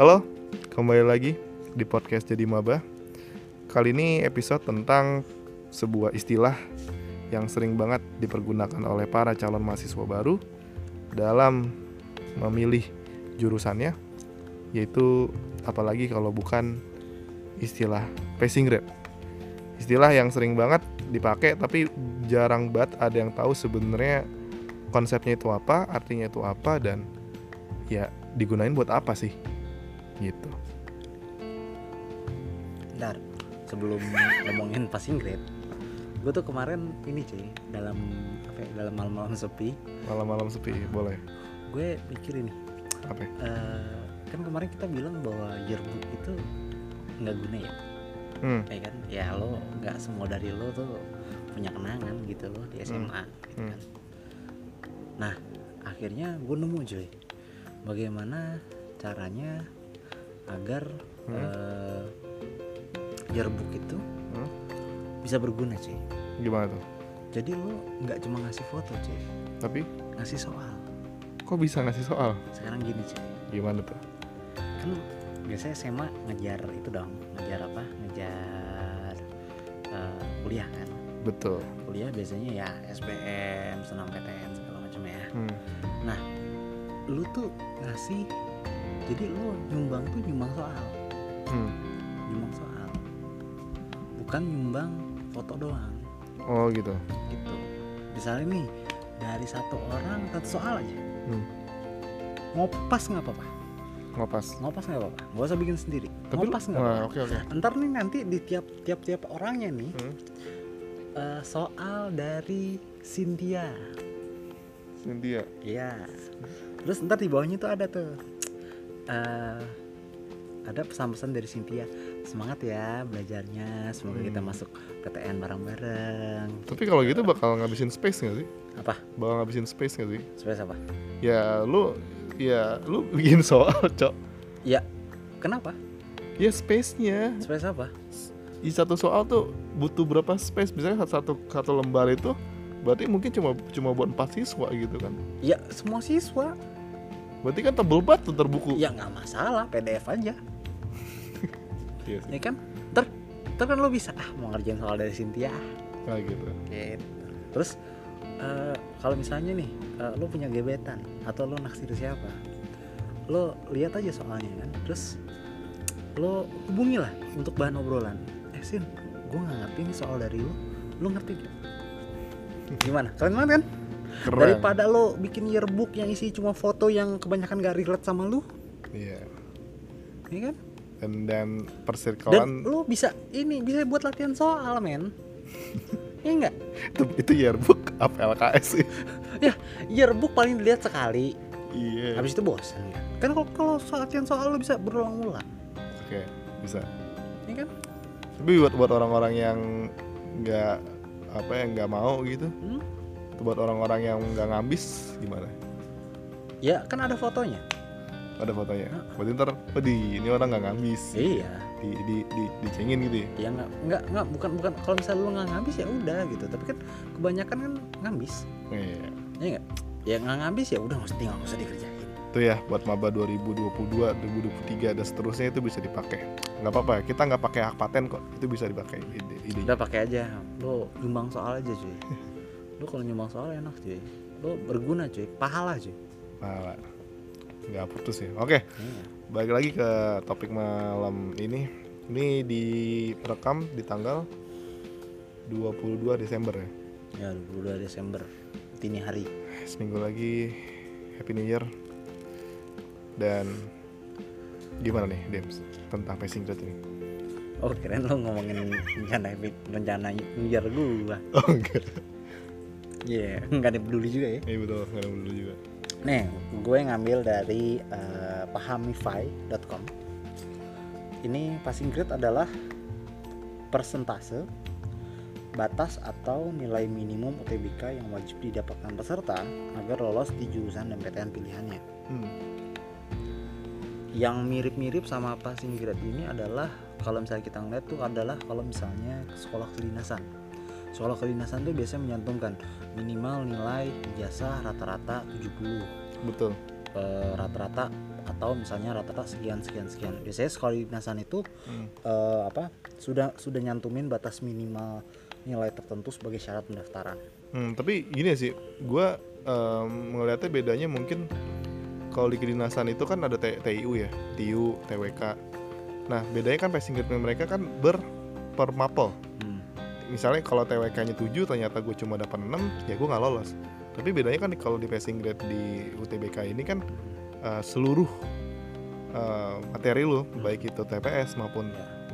Halo, kembali lagi di podcast Jadi Maba. Kali ini episode tentang sebuah istilah yang sering banget dipergunakan oleh para calon mahasiswa baru dalam memilih jurusannya, yaitu apalagi kalau bukan istilah passing grade. Istilah yang sering banget dipakai tapi jarang banget ada yang tahu sebenarnya konsepnya itu apa, artinya itu apa dan ya digunain buat apa sih? Sebelum ngomongin passing grade, gue tuh kemarin ini cuy dalam apa ya, dalam malam-malam sepi, Malam-malam sepi, boleh. gue mikir ini, Apa? eh, kan kemarin kita bilang bahwa yearbook itu nggak guna ya, Hmm, ya kan? Ya lo nggak semua dari lo tuh punya kenangan gitu loh di SMA, gitu Hmm. kan? Nah, akhirnya gue nemu cuy, bagaimana caranya agar Hmm. eh, yearbook itu hmm. bisa berguna cuy. Gimana tuh? Jadi lo nggak cuma ngasih foto cuy, Tapi ngasih soal. kok bisa ngasih soal? Sekarang gini cuy, Gimana tuh? kan biasanya SMA ngejar itu dong, ngejar apa? Ngejar eh, kuliah kan. Betul. Kuliah biasanya ya SBM, senam PTN segala macam ya. Hmm. Lu tuh ngasih, jadi lu nyumbang tuh nyumbang soal, Hmm. Bukan nyumbang foto doang Oh gitu. gitu. Misalnya nih dari satu orang satu soal aja, Hmm. ngopas nggak apa-apa. Ngopas. ngopas nggak apa-apa nggak usah bikin sendiri Tapi ngopas nggak apa-apa oke oke. ntar nih nanti di tiap tiap tiap orangnya nih Hmm. eh, soal dari Cynthia Cynthia. Iya terus ntar di bawahnya tuh ada tuh eh, ada pesan-pesan dari Cynthia semangat ya belajarnya semoga kita Hmm. masuk PTN bareng-bareng Tapi kalau gitu bakal ngabisin space nggak sih? apa Bakal ngabisin space nggak sih? space apa Ya lu ya lu bikin soal, Cok. ya kenapa Ya space-nya. space apa Di satu soal tuh butuh berapa space? Misalnya satu satu lembar itu berarti mungkin cuma cuma buat empat siswa gitu kan. ya semua siswa Berarti kan tebel banget tuh terbuku. ya nggak masalah PDF aja Iya sih. ya kan ter ter kan lo bisa ah mau ngerjain soal dari Cynthia Nah, gitu. gitu terus eh, kalau misalnya nih eh, lo punya gebetan atau lo naksir siapa lo lihat aja soalnya kan terus lo hubungi lah untuk bahan obrolan eh sin gue nggak ngerti nih soal dari lo lo ngerti gak? gimana keren banget kan Keren. daripada lo bikin yearbook yang isi cuma foto yang kebanyakan gak relate sama lo Iya. ya kan Dan dan dan persirkelan lo bisa ini bisa buat latihan soal men ya enggak itu, itu yearbook apa LKS sih? yearbook paling dilihat sekali Iya. habis itu bosan kan kan kalau kalau soal latihan soal lo bisa berulang-ulang Oke, bisa. ya kan Tapi buat buat orang-orang yang nggak apa yang nggak mau gitu, Hmm? Itu buat orang-orang yang nggak ngambis gimana? ya kan ada fotonya Ada fotonya. Berarti ntar, oh di ini orang nggak ngambis. iya Di di di dicengin gitu ya. ya nggak nggak nggak bukan bukan kalau misalnya lo nggak ngabis ya udah gitu tapi kan kebanyakan kan ngabis Iya. ya nggak ya nggak ngabis ya udah nggak usah nggak usah dikerjain Itu ya buat maba 2022, 2023 dan seterusnya itu bisa dipakai. Nggak apa-apa, kita nggak pakai hak paten kok. Itu bisa dipakai ide ide. udah pakai aja lo nyumbang soal aja cuy lo kalau nyumbang soal enak cuy lo berguna cuy pahala cuy Nah, nggak putus ya. Oke. iya. balik lagi ke topik malam ini ini direkam di tanggal 22 Desember ya ya 22 Desember dini hari seminggu lagi Happy New Year dan gimana nih Dems tentang passing grade ini oh keren lo ngomongin rencana rencana biar gua oh enggak Iya, nggak ada peduli juga ya. iya betul nggak ada dulu juga Nih, gue ngambil dari eh, pahamify.com. Ini passing grade adalah persentase batas atau nilai minimum UTBK yang wajib didapatkan peserta agar lolos di jurusan dan PTN pilihannya. hmm. Yang mirip-mirip sama passing grade ini adalah kalau misalnya kita ngeliat tuh adalah kalau misalnya sekolah kedinasan. Sekolah kedinasan tuh biasanya menyantumkan minimal nilai ijazah rata-rata 70 betul eh, rata-rata atau misalnya rata-rata sekian sekian sekian biasanya sekolah kedinasan itu Hmm. eh, apa sudah sudah nyantumin batas minimal nilai tertentu sebagai syarat pendaftaran Hmm, tapi gini sih, gua em, ngelihatnya bedanya mungkin kalau di kedinasan itu kan ada TIU ya, TIU, TWK. Nah, bedanya kan passing grade mereka kan ber per mapel. Hmm. Misalnya kalau TWK-nya 7 ternyata gue cuma dapat 6, ya gue nggak lolos. Tapi bedanya kan kalau di passing grade di UTBK ini kan eh, seluruh eh, materi lu, baik itu TPS maupun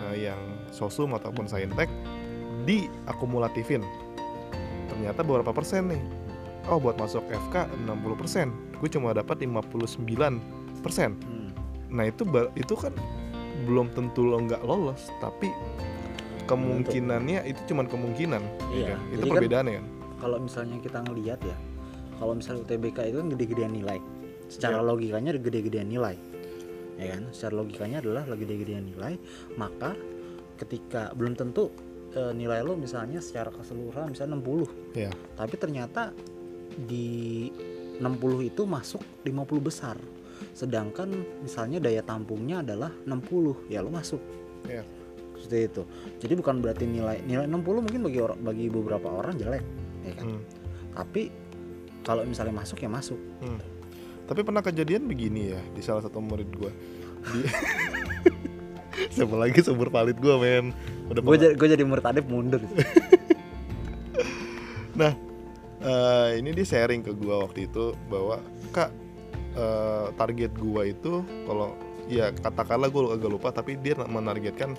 eh, yang sosum ataupun saintek diakumulatifin. Ternyata beberapa persen nih. Oh, buat masuk FK 60 persen. Gue cuma dapat 59 persen. Hmm. Nah itu itu kan belum tentu lo nggak lolos, tapi kemungkinannya itu cuma kemungkinan. ya Iya, kan? Itu jadi kan- perbedaannya kan. kalau misalnya kita ngelihat ya kalau misalnya UTBK itu kan gede-gedean nilai secara Ya. logikanya gede-gedean nilai ya kan secara logikanya adalah gede-gedean nilai maka ketika belum tentu eh, nilai lo misalnya secara keseluruhan misalnya 60 Iya. tapi ternyata di 60 itu masuk 50 besar sedangkan misalnya daya tampungnya adalah 60 ya lo masuk Iya. Seperti itu jadi bukan berarti nilai nilai 60 mungkin bagi orang bagi beberapa orang jelek ya kan Hmm. tapi kalau misalnya masuk ya masuk Hmm. Tapi pernah kejadian begini ya di salah satu murid gue. Di... Siapa lagi sumber valid gue men Udah gue jadi gue jadi murid mundur Nah, eh, ini dia sharing ke gua waktu itu bahwa kak eh, target gua itu kalau ya katakanlah gue agak lupa tapi dia menargetkan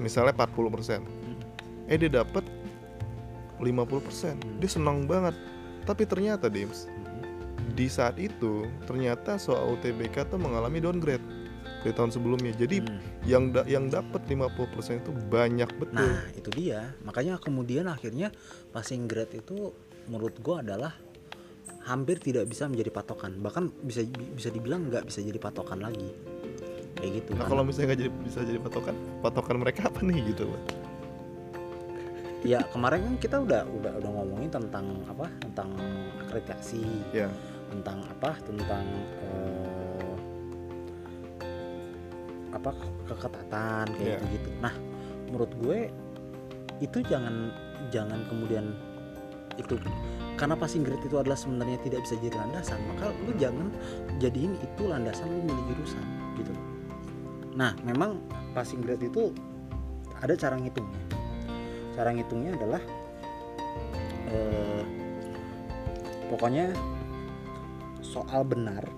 misalnya 40%. Eh dia dapat 50%. Dia senang banget. Tapi ternyata Dims di saat itu ternyata soal UTBK tuh mengalami downgrade di tahun sebelumnya. Jadi Hmm. yang da- yang dapat 50% itu banyak betul. nah itu dia makanya kemudian akhirnya passing grade itu menurut gue adalah hampir tidak bisa menjadi patokan bahkan bisa bisa dibilang nggak bisa jadi patokan lagi kayak gitu Nah Karena- kalau misalnya nggak jadi bisa jadi patokan, patokan mereka apa nih gitu loh. ya kemarin kan kita udah udah udah ngomongin tentang apa tentang akreditasi. Ya, tentang apa tentang eh, apa keketatan kayak Iya. gitu nah menurut gue itu jangan jangan kemudian itu karena passing grade itu adalah sebenarnya tidak bisa jadi landasan maka lu jangan jadiin itu landasan lu milih jurusan gitu nah memang passing grade itu ada cara ngitungnya cara ngitungnya adalah eh, pokoknya soal benar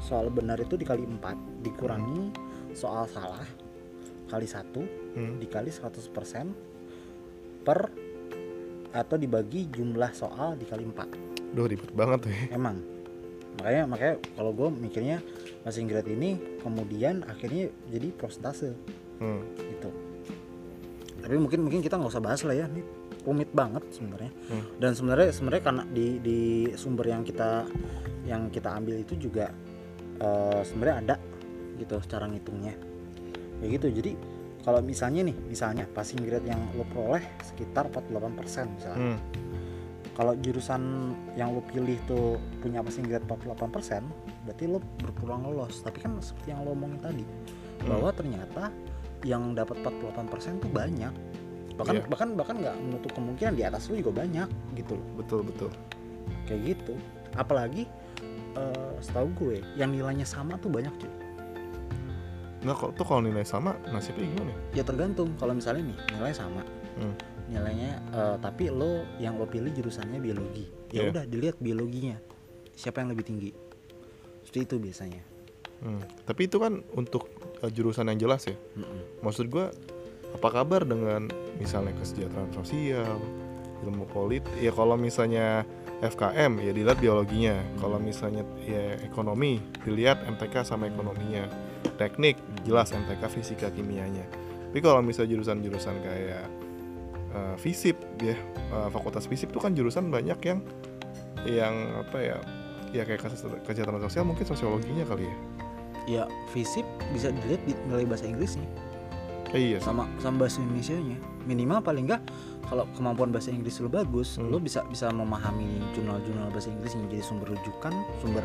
soal benar itu dikali 4 dikurangi soal salah kali satu hmm. dikali 100% per atau dibagi jumlah soal dikali 4 Duh ribet banget tuh ya. emang makanya makanya kalau gue mikirnya grade ini kemudian akhirnya jadi prosentase Hmm. gitu. Tapi mungkin mungkin kita nggak usah bahas lah ya. Ini rumit banget sebenarnya. Hmm. dan sebenarnya sebenarnya karena di di sumber yang kita yang kita ambil itu juga eh, sebenarnya ada gitu cara ngitungnya. Kayak gitu. Jadi kalau misalnya nih misalnya passing grade yang lo peroleh sekitar 48% misalnya. Hmm. Kalau jurusan yang lo pilih tuh punya passing grade 48% berarti lo berpeluang lolos tapi kan seperti yang lo omongin tadi Hmm. bahwa ternyata yang dapat 48% tuh banyak bahkan Iya. bahkan bahkan nggak menutup kemungkinan di atas lo juga banyak gitu loh Betul betul. kayak gitu apalagi eh, setahu gue yang nilainya sama tuh banyak cuy Nah kok tuh kalau nilai sama nasibnya gimana? ya tergantung kalau misalnya nih nilai sama Hmm. Nilainya eh, tapi lo yang lo pilih jurusannya biologi ya Iya. udah dilihat biologinya siapa yang lebih tinggi seperti itu biasanya Hmm. Tapi itu kan untuk uh, jurusan yang jelas ya. Mm-mm. Maksud gua apa kabar dengan misalnya kesejahteraan sosial, ilmu politik? Ya kalau misalnya FKM ya dilihat biologinya. Kalau misalnya ya ekonomi dilihat MTK sama ekonominya. Teknik jelas MTK fisika kimianya. Tapi kalau misalnya jurusan-jurusan kayak uh, FISIP ya, uh, fakultas FISIP tuh kan jurusan banyak yang yang apa ya? Ya kayak kesejahteraan sosial mungkin sosiologinya kali ya. ya fisip bisa dilihat di nilai bahasa Inggrisnya Eh, iya sih. sama sama bahasa Indonesia nya minimal paling enggak kalau kemampuan bahasa Inggris lu bagus Hmm. lu bisa bisa memahami jurnal-jurnal bahasa Inggris yang jadi sumber rujukan sumber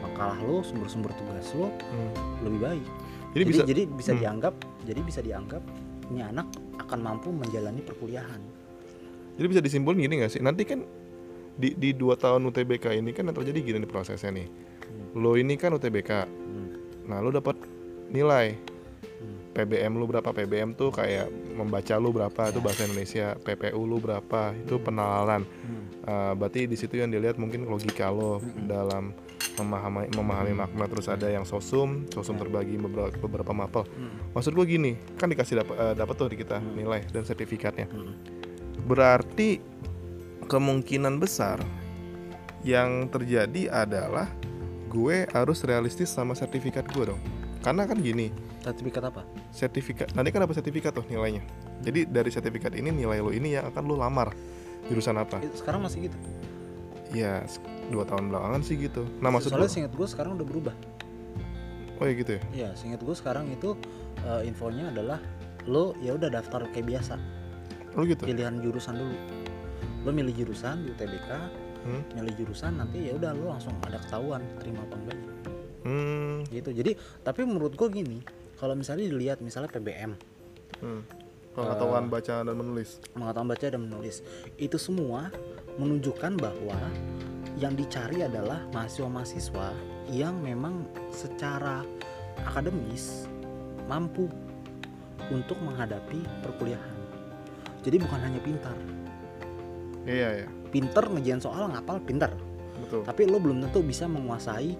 makalah lu sumber-sumber tugas lu Hmm. lebih baik Jadi, jadi bisa jadi bisa Hmm. dianggap jadi bisa dianggap ini anak akan mampu menjalani perkuliahan jadi bisa disimpulin gini gak sih? Nanti kan di di dua tahun UTBK ini kan yang terjadi gini nih prosesnya nih. Lo ini kan UTBK. Hmm. Nah, lu dapat nilai Hmm. PBM lu berapa? PBM tuh kayak membaca lu berapa itu bahasa Indonesia, PPU lu berapa itu penalaran. Hmm. Uh, berarti di situ yang dilihat mungkin logika lo Mm-mm. dalam memahami memahami makna terus ada yang sosum, sosum terbagi beberapa, beberapa mapel. Hmm. Maksud gua gini, kan dikasih dapat uh, dapat tuh di kita Hmm. nilai dan sertifikatnya. Hmm. Berarti kemungkinan besar yang terjadi adalah gue harus realistis sama sertifikat gue dong. Karena kan gini, sertifikat apa sertifikat nanti kan dapat sertifikat tuh nilainya. Jadi dari sertifikat ini nilai lo ini yang akan lo lamar jurusan apa? Sekarang masih gitu Ya dua tahun belakangan sih gitu. Nah maksud soalnya gue, seingat gue sekarang udah berubah oh ya gitu ya. ya seingat gue sekarang itu eh, infonya adalah lo ya udah daftar kayak biasa Oh gitu. pilihan jurusan dulu lo milih jurusan di UTBK Hmm. milih jurusan nanti ya udah lo langsung ada ketahuan terima apa enggak Hmm. gitu jadi tapi menurut gue gini kalau misalnya dilihat misalnya PBM hmm. Pengetahuan Eh. baca dan menulis. mengatakan baca dan menulis itu semua menunjukkan bahwa yang dicari adalah mahasiswa-mahasiswa yang memang secara akademis mampu untuk menghadapi perkuliahan. Jadi bukan hanya pintar. Iya ya, pinter ngejain soal ngapal pinter betul. tapi lo belum tentu bisa menguasai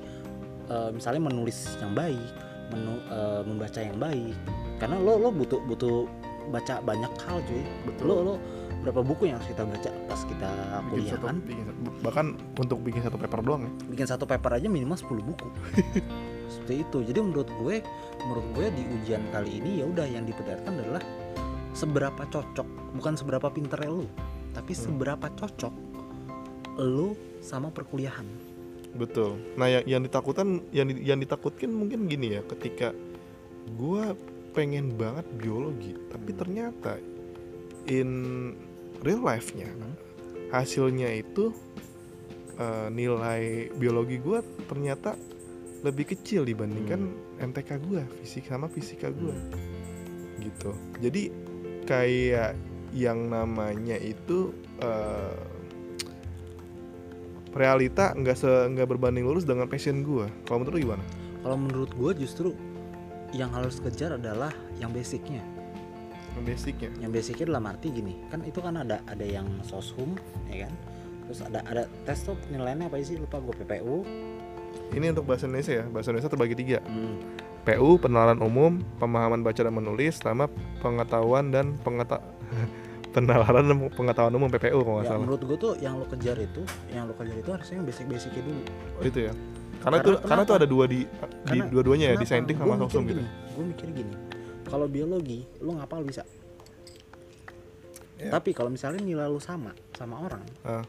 eh, misalnya menulis yang baik menu- eh, membaca yang baik. Karena lo lo butuh butuh baca banyak hal cuy. Betul. lo lo berapa buku yang harus kita baca pas kita bikin kuliah satu, kan bikin bahkan untuk bikin satu paper doang ya. bikin satu paper aja minimal 10 buku seperti itu jadi menurut gue menurut gue di ujian kali ini ya udah yang diperlihatkan adalah seberapa cocok bukan seberapa pinter lo tapi Hmm. seberapa cocok lo sama perkuliahan Betul. Nah, yang, yang ditakutkan yang yang ditakutkan mungkin gini ya, ketika gua pengen banget biologi, tapi Hmm. ternyata in real life-nya Hmm. hasilnya itu eh, nilai biologi gua ternyata lebih kecil dibandingkan MTK gua, fisika sama fisika gua. Gitu. Jadi kayak yang namanya itu eh, realita nggak se nggak berbanding lurus dengan passion gue kalau menurut lu gimana Kalau menurut gue justru yang harus kejar adalah yang basicnya. Yang basicnya Yang basicnya dalam arti gini, kan itu kan ada ada yang soshum, ya kan? Terus ada ada tes tuh nilainya apa sih? Lupa gue PPU. ini untuk bahasa Indonesia ya bahasa Indonesia terbagi tiga Hmm. PU penalaran umum pemahaman baca dan menulis sama pengetahuan dan pengeta penalaran dan pengetahuan umum PPU kalau nggak Ya, salah menurut gue tuh yang lo kejar itu, yang lo kejar itu harusnya yang basic-basicnya dulu. oh, itu ya karena, Karena tuh karena tuh kenapa? ada dua di di dua-duanya ya di saintek sama sosum gitu Gue mikir gini, kalau biologi lo ngapal bisa. Ya. Tapi kalau misalnya nilai lo sama sama orang, Ah.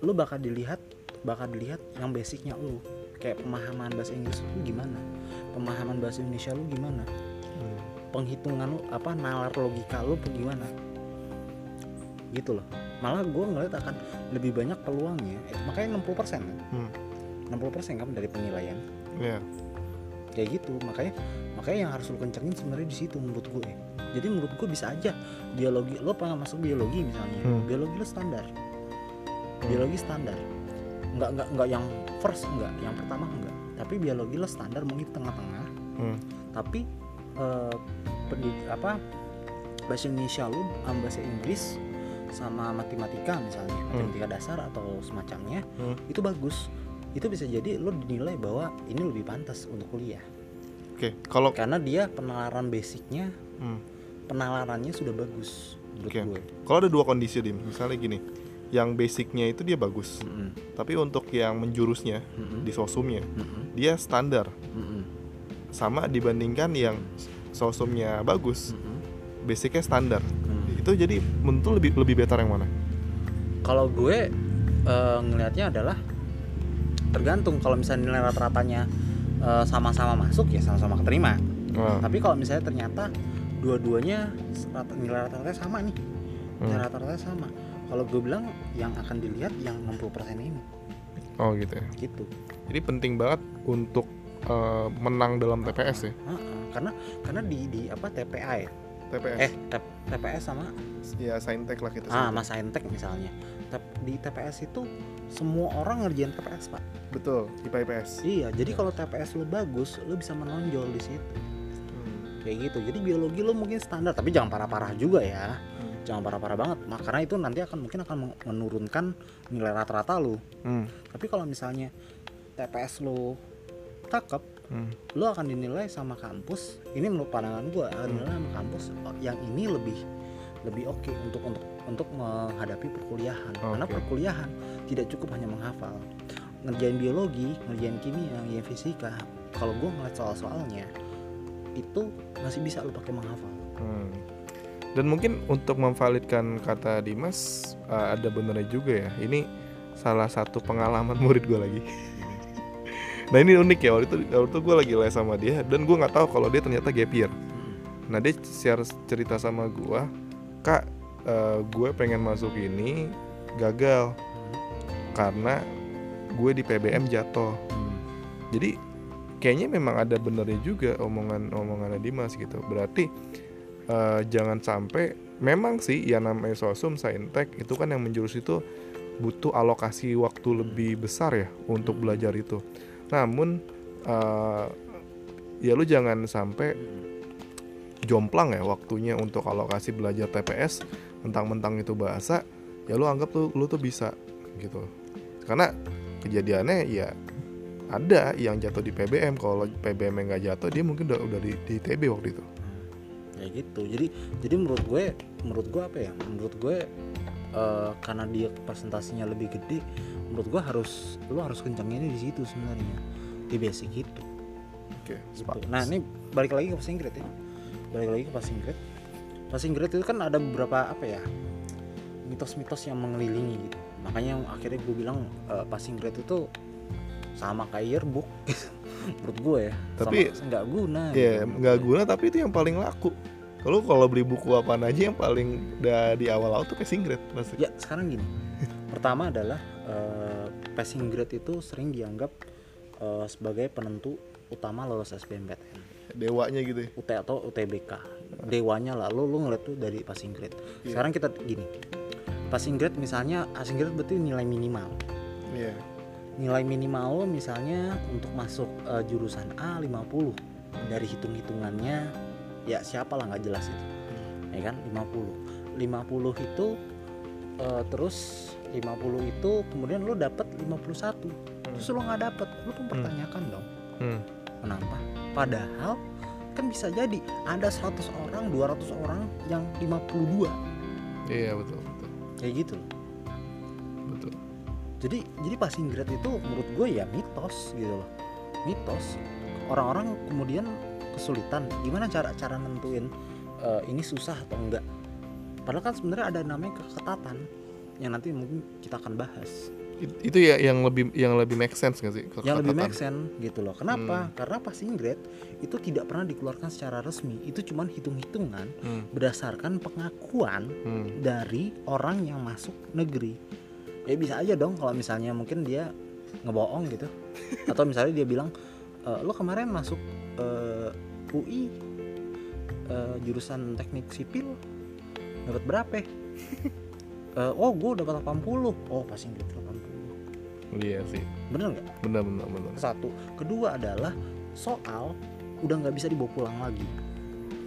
lo bakal dilihat bakal dilihat yang basicnya lo kayak pemahaman bahasa Inggris lo gimana pemahaman bahasa Indonesia lo gimana Hmm. penghitungan lo apa nalar logika lo gimana gitu loh malah gue ngeliat akan lebih banyak peluangnya eh, makanya 60% kan Hmm. 60% kan dari penilaian ya kayak gitu. Makanya makanya yang harus lo kencengin sebenarnya di situ menurut gue. Jadi menurut gue bisa aja biologi lo pengen masuk biologi misalnya. Hmm. biologi lo standar. Biologi standar. Nggak nggak nggak yang first nggak yang pertama enggak tapi biologi lo standar mungkin tengah-tengah. Hmm. tapi eh, apa bahasa Indonesia lo bahasa Inggris sama matematika misalnya matematika dasar atau semacamnya Hmm. itu bagus itu bisa jadi lo dinilai bahwa ini lebih pantas untuk kuliah oke kalau karena dia penalaran basicnya hmm. penalarannya sudah bagus gue kalau ada dua kondisi dim misalnya gini yang basicnya itu dia bagus Mm-mm. tapi untuk yang menjurusnya Mm-mm. di sosumnya Mm-mm. dia standar Mm-mm. sama dibandingkan yang sosumnya bagus Mm-mm. basicnya standar Mm. itu jadi menurut lu lebih lebih better yang mana kalau gue eh, ngelihatnya adalah tergantung kalau misalnya nilai rata-ratanya eh, sama-sama masuk ya sama-sama keterima Nah, tapi kalau misalnya ternyata dua-duanya rata- nilai rata-ratanya sama nih ya Hmm. rata-rata sama kalau gue bilang yang akan dilihat yang 60% ini Oh gitu ya. gitu Jadi penting banget untuk eh, menang dalam TPS ya. Karena karena di di apa TPA ya TPS. eh TPS sama ya saintek lah kita. ah sebut. Mas Saintek misalnya di TPS itu semua orang ngerjain TPS pak Betul, IPA IPS. iya jadi kalau TPS lo bagus lo bisa menonjol di situ Hmm. kayak gitu jadi biologi lo mungkin standar tapi jangan parah-parah juga ya Hmm. jangan parah-parah banget nah, karena itu nanti akan mungkin akan menurunkan nilai rata-rata lo Hmm. tapi kalau misalnya TPS lo cakep Hmm. lo akan dinilai sama kampus ini menurut pandangan gue akan dinilai sama kampus oh, yang ini lebih lebih oke untuk untuk untuk menghadapi perkuliahan karena Oke. perkuliahan tidak cukup hanya menghafal ngerjain biologi ngerjain kimia ngerjain fisika kalau gue ngeliat soal-soalnya itu masih bisa lo pakai menghafal Hmm. Dan mungkin untuk memvalidkan kata Dimas eh, ada benernya juga ya. Ini salah satu pengalaman murid gue lagi. nah ini unik ya waktu itu waktu itu gue lagi les sama dia dan gue nggak tahu kalau dia ternyata gap year. Nah dia share cerita sama gue, kak eh, gue pengen masuk ini gagal karena gue di PBM jatuh. Jadi kayaknya memang ada benernya juga omongan omongannya Dimas gitu. Berarti eh, jangan sampai memang sih ya namanya sosum saintek itu kan yang menjurus itu butuh alokasi waktu lebih besar ya untuk belajar itu. Namun eh, ya lu jangan sampai jomplang ya waktunya untuk alokasi belajar TPS mentang-mentang itu bahasa ya lu anggap tuh lu tuh bisa gitu. Karena kejadiannya ya ada yang jatuh di PBM kalau PBM yang nggak jatuh dia mungkin udah udah di, di TB waktu itu. Ya gitu. Jadi jadi menurut gue menurut gue apa ya? Menurut gue eh, karena dia presentasinya lebih gede menurut gue harus lu harus kencangnya di situ sebenarnya. Di basic itu. Oke gitu. nah ini balik lagi ke passing grade ya. Balik lagi ke passing grade. Passing grade itu kan ada beberapa apa ya? Mitos-mitos yang mengelilingi gitu makanya yang akhirnya gue bilang eh, passing grade itu sama kayak yearbook menurut gue ya Tapi- nggak guna ya gitu. nggak guna tapi itu yang paling laku kalau kalau beli buku apa aja yang paling udah di awal-awal tuh passing grade pasti Ya sekarang gini, pertama adalah eh, passing grade itu sering dianggap eh, sebagai penentu utama lolos SBMPTN, dewanya gitu ya UT atau UTBK. Dewanya lah, lo lo ngeliat tuh dari passing grade. Iya. Sekarang kita gini, passing grade misalnya passing grade berarti nilai minimal. iya. Nilai minimal lo misalnya untuk masuk eh, jurusan A 50 dari hitung-hitungannya ya siapa lah nggak jelas itu. Ya kan? 50 50 itu eh, terus 50 itu kemudian lo dapet 51 terus lo nggak dapet lo mempertanyakan dong. Hmm. kenapa? Padahal kan bisa jadi ada 100 orang 200 orang yang 52 iya betul betul kayak gitu betul. Jadi jadi passing grade itu menurut gue ya mitos gitu loh. Mitos. Orang-orang kemudian kesulitan. Gimana cara cara nentuin eh, ini susah atau enggak? Padahal kan sebenarnya ada namanya keketatan yang nanti mungkin kita akan bahas itu ya yang lebih yang lebih make sense nggak sih? Yang lebih make sense gitu loh. Kenapa? Karena passing grade itu tidak pernah dikeluarkan secara resmi. Itu cuman hitung-hitungan Hmm, berdasarkan pengakuan hmm. dari orang yang masuk negeri. Ya bisa aja dong kalau misalnya mungkin dia ngebohong gitu. Atau misalnya dia bilang e, lo kemarin masuk eh, UI eh, jurusan teknik sipil dapat berapa? Ya?" Eh, oh gue dapat 80 oh passing grade 80 iya sih. Bener nggak? Benar benar benar satu. Kedua adalah soal udah nggak bisa dibawa pulang lagi.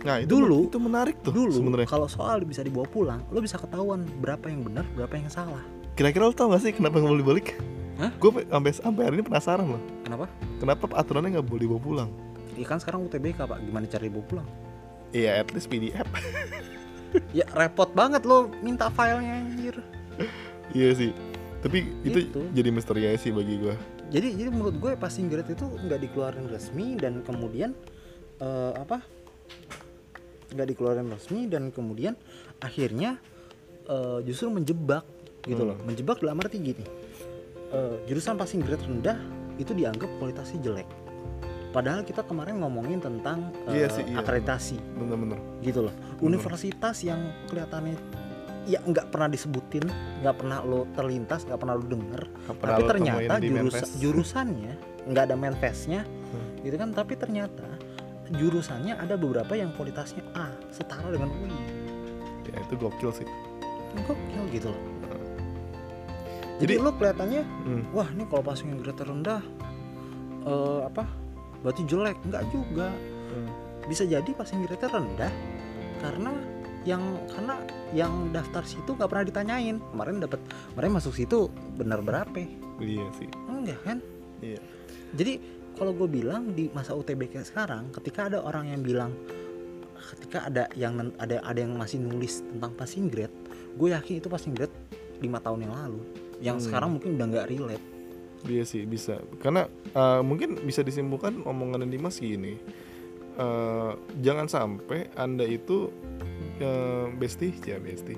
Nah itu Dulu- itu menarik tuh dulu sebenarnya. kalau soal bisa dibawa pulang lo bisa ketahuan berapa yang benar berapa yang salah. Kira-kira lo tau gak sih kenapa nggak boleh balik Hah? gue sampai sampai hari ini penasaran loh. Kenapa? Kenapa aturannya nggak boleh dibawa pulang? Ya kan sekarang UTBK pak, gimana cara dibawa pulang? iya at least PDF Ya repot banget lo minta filenya anjir. iya sih tapi itu Gitu. jadi misteri aja sih bagi gue Jadi jadi menurut gue passing grade itu nggak dikeluarin resmi dan kemudian eh, apa? Nggak dikeluarin resmi dan kemudian akhirnya eh, justru menjebak gitu loh. Hmm. Menjebak dalam arti gini. eh, jurusan passing grade rendah itu dianggap kualitasnya jelek. Padahal kita kemarin ngomongin tentang eh, Iya sih, iya. akreditasi. bener-bener gitu loh. Universitas yang kelihatannya ya nggak pernah disebutin nggak pernah lo terlintas nggak pernah lo denger. Pernah tapi lo ternyata jurus, jurusannya nggak ada manifestnya Hmm. gitu kan. Tapi ternyata jurusannya ada beberapa yang kualitasnya A setara dengan UI ya itu gokil sih. Gokil gitu loh. Jadi, Jadi- lo kelihatannya Hmm. wah ini kalau passing grade rendah eh, apa berarti jelek. Nggak juga. Hmm. bisa jadi passing grade rendah karena yang karena yang daftar situ nggak pernah ditanyain. Kemarin dapat kemarin masuk situ benar berapa iya sih. Enggak kan? Iya. Jadi kalau gue bilang di masa UTBK sekarang ketika ada orang yang bilang ketika ada yang ada ada yang masih nulis tentang passing grade gue yakin itu passing grade lima tahun yang lalu. Yang Hmm. sekarang mungkin udah nggak relate. Iya sih bisa. Karena eh, mungkin bisa disimpulkan omongan Dimas gini Eh, jangan sampai anda itu eh, besti ya besti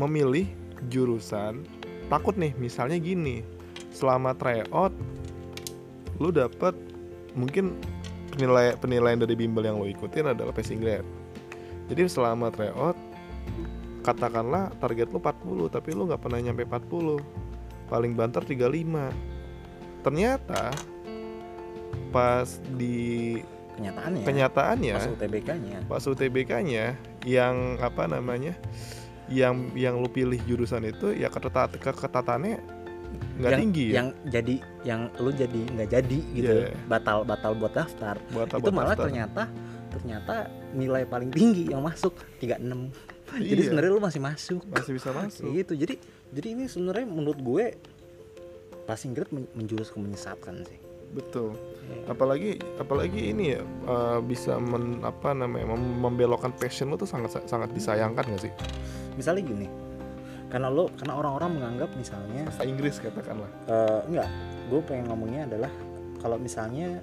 memilih jurusan takut nih misalnya gini selama tryout lu dapat mungkin penilai penilaian dari bimbel yang lo ikutin adalah passing grade. Jadi selama tryout katakanlah target lu 40 tapi lu nggak pernah nyampe 40 paling banter 35 ternyata pas di kenyataannya. Kenyataannya. Pas UTBK-nya pas UTBK-nya yang apa namanya yang yang lu pilih jurusan itu ya ketat keketatannya nggak tinggi ya? yang jadi yang lu jadi nggak jadi gitu Iya. batal batal buat daftar. Buat itu malah daftar. ternyata ternyata nilai paling tinggi yang masuk 36 jadi Iya, sebenarnya lu masih masuk. Masih bisa masuk. Gitu. Jadi jadi ini sebenarnya menurut gue passing grade men- menjurus ke menyesatkan sih betul Iya. apalagi apalagi ini ya eh, bisa men, apa namanya mem- membelokkan passion lu tuh sangat sangat disayangkan gak sih misalnya gini karena lo karena orang-orang menganggap misalnya bahasa Inggris katakanlah eh, enggak gue pengen ngomongnya adalah kalau misalnya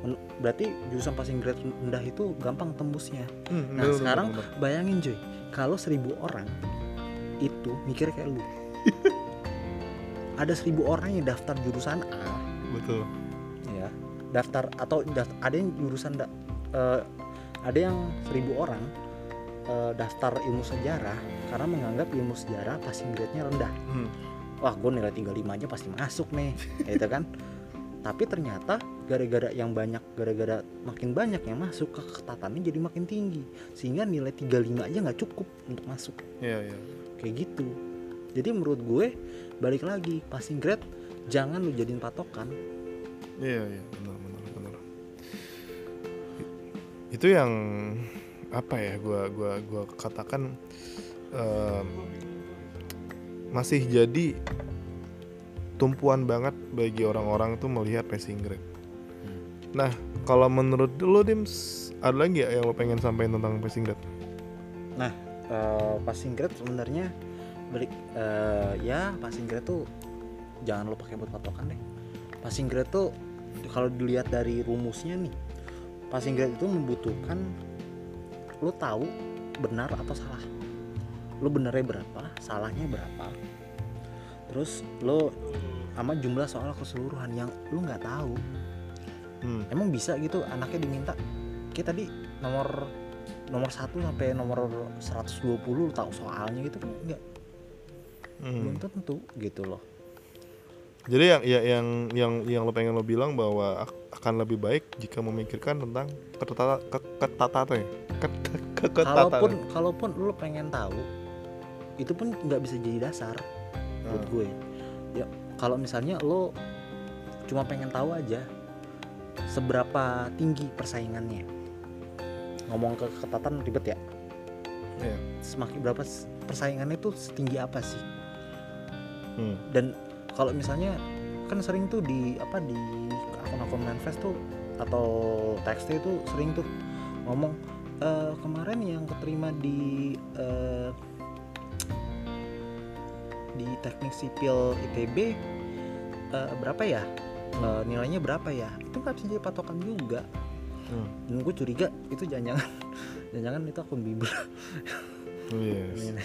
men- berarti jurusan passing grade rendah itu gampang tembusnya Hmm, Nah, bener, bener, sekarang bener. bayangin cuy, kalau seribu orang itu mikir kayak lu. ada seribu orang yang daftar jurusan A, betul ya, daftar atau daft- ada yang jurusan da- eh, ada yang seribu orang eh, daftar ilmu sejarah karena menganggap ilmu sejarah passing grade-nya rendah. Hmm. Wah, gue nilai 35 aja pasti masuk nih, gitu kan? Tapi ternyata gara-gara yang banyak, gara-gara makin banyak yang masuk, keketatannya jadi makin tinggi, sehingga nilai 35 aja nggak cukup untuk masuk, iya iya kayak gitu. Jadi menurut gue balik lagi passing grade jangan lu jadiin patokan. Iya iya benar benar benar. Itu yang apa ya gua gua gua katakan em, masih jadi tumpuan banget bagi orang-orang tuh melihat passing grade. Nah, kalau menurut lo Dims ada lagi ya yang lo pengen sampaikan tentang passing grade? Eh, passing grade sebenarnya balik eh, ya passing grade tuh jangan lo pakai buat patokan deh. Passing grade tuh kalau dilihat dari rumusnya nih, passing grade itu membutuhkan lo tahu benar atau salah. Lo benernya berapa, salahnya berapa. Terus lo sama jumlah soal keseluruhan yang lo nggak tahu. Hmm. Emang bisa gitu anaknya diminta kayak tadi nomor nomor 1 sampai nomor 120 lu tahu soalnya gitu kan enggak Hmm. belum tentu gitu loh Jadi yang ya, yang yang yang lo pengen lo bilang bahwa ak- akan lebih baik jika memikirkan tentang ketata ke- ketatatan ya. Ket- ke- kalaupun kalaupun lu pengen tahu itu pun nggak bisa jadi dasar Hmm. gue ya kalau misalnya lo cuma pengen tahu aja seberapa tinggi persaingannya ngomong ke ketatan ribet ya Iya. semakin berapa persaingannya tuh setinggi apa sih Hmm. dan kalau misalnya kan sering tuh di apa di akun-akun manifest tuh atau teksnya itu sering tuh ngomong "Eh, kemarin yang keterima di eh, di teknik sipil ITB eh, berapa ya Eh, nilainya berapa ya itu nggak bisa jadi patokan juga Hmm. dan gue curiga itu jangan-jangan jangan-jangan itu akun bimbel Yes.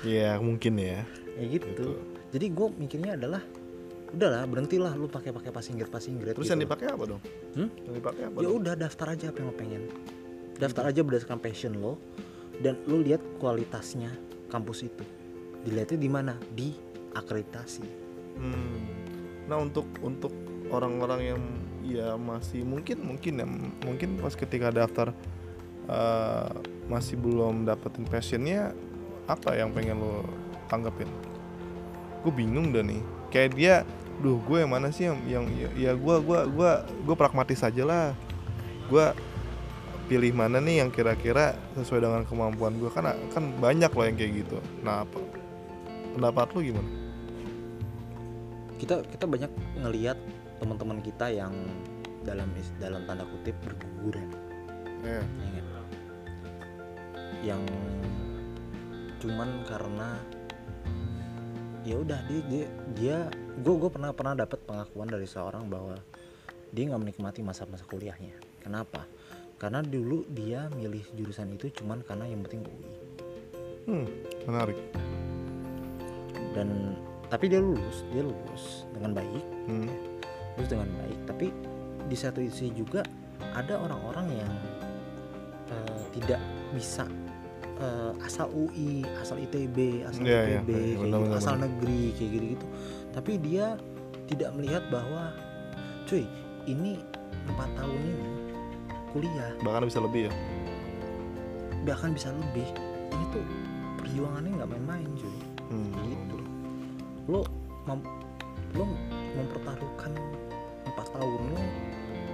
Iya mungkin ya. Kayak gitu Gitu. jadi gue mikirnya adalah udahlah berhentilah lu pakai pakai passing grade passing grade Terus gitu yang dipakai apa dong? Hmm? Yang dipakai apa? ya dong? udah daftar aja apa yang lo pengen daftar aja berdasarkan passion lo dan lu lihat kualitasnya kampus itu dilihatnya di mana di akreditasi Hmm. Nah untuk untuk orang-orang yang ya masih mungkin mungkin ya mungkin pas ketika daftar eh, masih belum dapetin passionnya apa yang pengen lo tanggepin? Gue bingung dah nih. Kayak dia, duh gue yang mana sih yang yang ya, ya gue gua gua gue pragmatis aja lah. Gue pilih mana nih yang kira-kira sesuai dengan kemampuan gue kan kan banyak loh yang kayak gitu. Nah apa pendapat lu gimana? kita kita banyak ngelihat teman-teman kita yang dalam dalam tanda kutip berguguran Ya. ya nggak? yang cuman karena ya udah dia dia dia gue gue pernah pernah dapat pengakuan dari seorang bahwa dia nggak menikmati masa-masa kuliahnya kenapa karena dulu dia milih jurusan itu cuman karena yang penting UI Hmm, menarik. dan tapi dia lulus dia lulus dengan baik Hmm. lulus dengan baik tapi di satu sisi juga ada orang-orang yang eh, tidak bisa eh, asal UI asal ITB asal Iya, iya, IPB iya, benar, gitu, asal negeri kayak gitu gitu tapi dia tidak melihat bahwa cuy ini empat tahun ini kuliah. Bahkan bisa lebih ya. bahkan bisa lebih. Ini tuh perjuangannya nggak main-main cuy. Hmm. gitu lo mem- lo mempertaruhkan empat tahun lo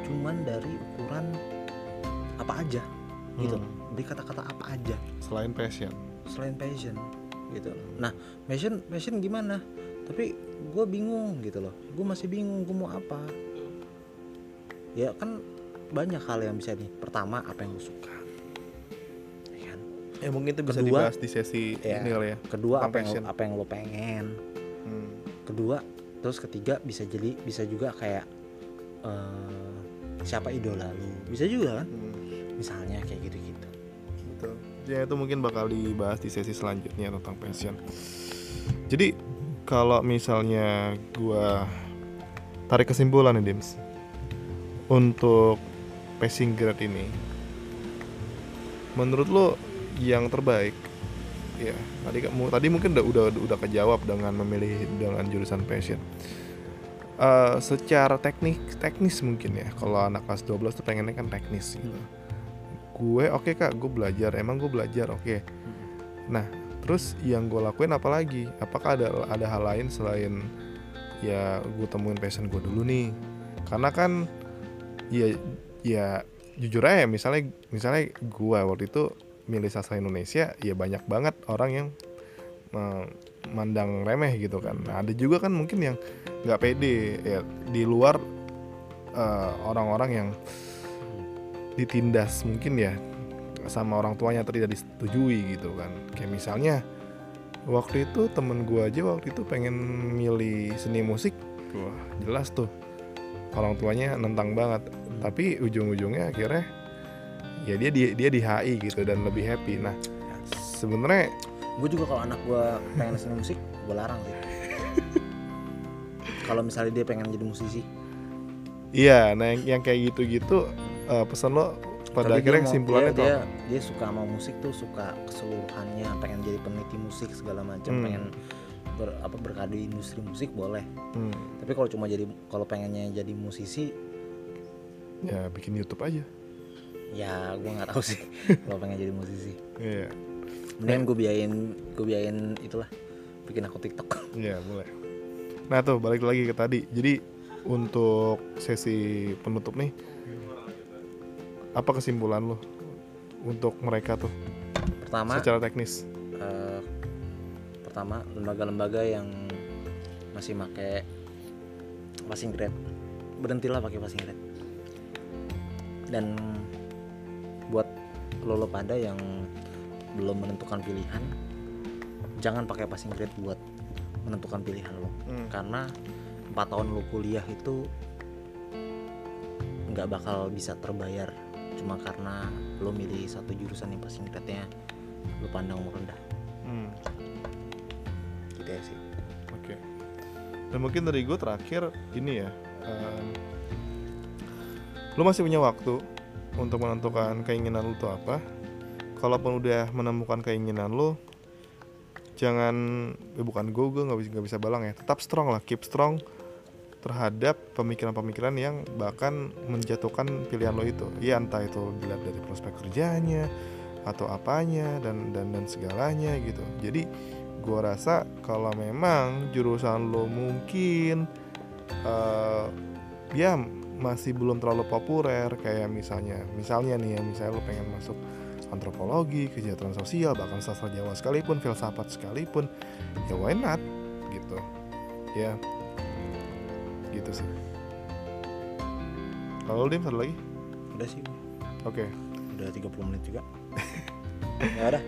cuman dari ukuran apa aja gitu. Hmm. Dari kata-kata apa aja? Selain passion. selain passion gitu. Nah passion passion gimana? Tapi gue bingung gitu loh. Gue masih bingung gue mau apa. Ya kan banyak hal yang bisa nih. Pertama apa yang lo suka. Ya kan? Ya mungkin itu bisa Kedua, dibahas di sesi ya, ini kali ya. kedua apa yang lo, passion. apa yang lo pengen. Hmm. kedua terus ketiga bisa jadi bisa juga kayak eh, siapa idola lu. Bisa juga kan? Hmm, misalnya kayak gitu gitu. Ya itu mungkin bakal dibahas di sesi selanjutnya tentang passion. Jadi kalau misalnya gua tarik kesimpulan nih Dims. Untuk passing grade ini menurut lo yang terbaik ya tadi kamu tadi mungkin udah udah udah kejawab dengan memilih dengan jurusan passion Eh, secara teknik teknis mungkin ya. Kalau anak kelas 12 tuh pengennya kan teknis gitu gue oke kak gue belajar emang gue belajar oke. Nah terus yang gue lakuin apa lagi? Apakah ada ada hal lain selain ya gue temuin passion gue dulu nih? Karena kan ya ya jujur aja misalnya misalnya gue waktu itu milih sastra Indonesia ya banyak banget orang yang eh, mandang remeh gitu kan. Nah, ada juga kan mungkin yang nggak pede ya di luar eh, orang-orang yang ditindas mungkin ya sama orang tuanya atau tidak disetujui gitu kan. Kayak misalnya waktu itu temen gua aja waktu itu pengen milih seni musik. Wah jelas tuh. Orang tuanya nentang banget. Tapi ujung-ujungnya akhirnya ya dia di dia di HI gitu dan lebih happy. Nah sebenarnya gue juga kalau anak gue pengen seni musik gue larang sih. Kalau misalnya dia pengen jadi musisi. Iya nah yang, yang kayak gitu-gitu eh, pesan lo pada Tapi akhirnya kesimpulannya dia, tuh dia, dia suka sama musik tuh suka keseluruhannya pengen jadi peneliti musik segala macam Hmm. pengen ber, apa berkarir di industri musik boleh. Hmm, tapi kalau cuma jadi kalau pengennya jadi musisi ya bikin YouTube aja. Ya gue nggak tahu sih kalau pengen jadi musisi. Iya. Mendingan gue biayain gue biayain itulah bikin aku TikTok. Iya boleh. Nah tuh balik lagi ke tadi. Jadi untuk sesi penutup nih, apa kesimpulan lo untuk mereka tuh pertama secara teknis? eh, pertama lembaga-lembaga yang masih pakai passing grade berhentilah pakai passing grade dan buat lo lo pada yang belum menentukan pilihan jangan pakai passing grade buat menentukan pilihan lo Hmm. karena empat tahun lo kuliah itu nggak bakal bisa terbayar cuma karena lo milih satu jurusan yang passing grade-nya lo pandang rendah Hmm, gitu ya sih Oke. Dan mungkin dari gue terakhir ini ya, em, lo masih punya waktu untuk menentukan keinginan lo tuh apa. kalaupun udah menemukan keinginan lo jangan eh, bukan go gue nggak bisa nggak bisa balang ya tetap strong lah keep strong terhadap pemikiran-pemikiran yang bahkan menjatuhkan pilihan lo itu. Ya entah itu dilihat dari prospek kerjanya atau apanya dan dan dan segalanya gitu. Jadi gua rasa kalau memang jurusan lo mungkin eh, ya masih belum terlalu populer kayak misalnya misalnya nih ya misalnya lo pengen masuk antropologi kesejahteraan sosial bahkan sastra Jawa sekalipun filsafat sekalipun ya why not? Gitu. Ya gitu sih. Kalau dim satu lagi? Udah sih. Oke. Udah 30 menit juga. Ya udah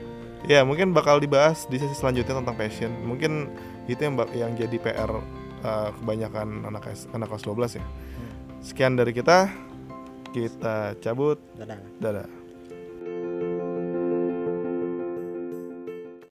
ya mungkin bakal dibahas di sesi selanjutnya tentang passion. Mungkin itu yang yang jadi PR uh, kebanyakan anak anak kelas 12 ya. Sekian dari kita. Kita cabut. Dadah. Dadah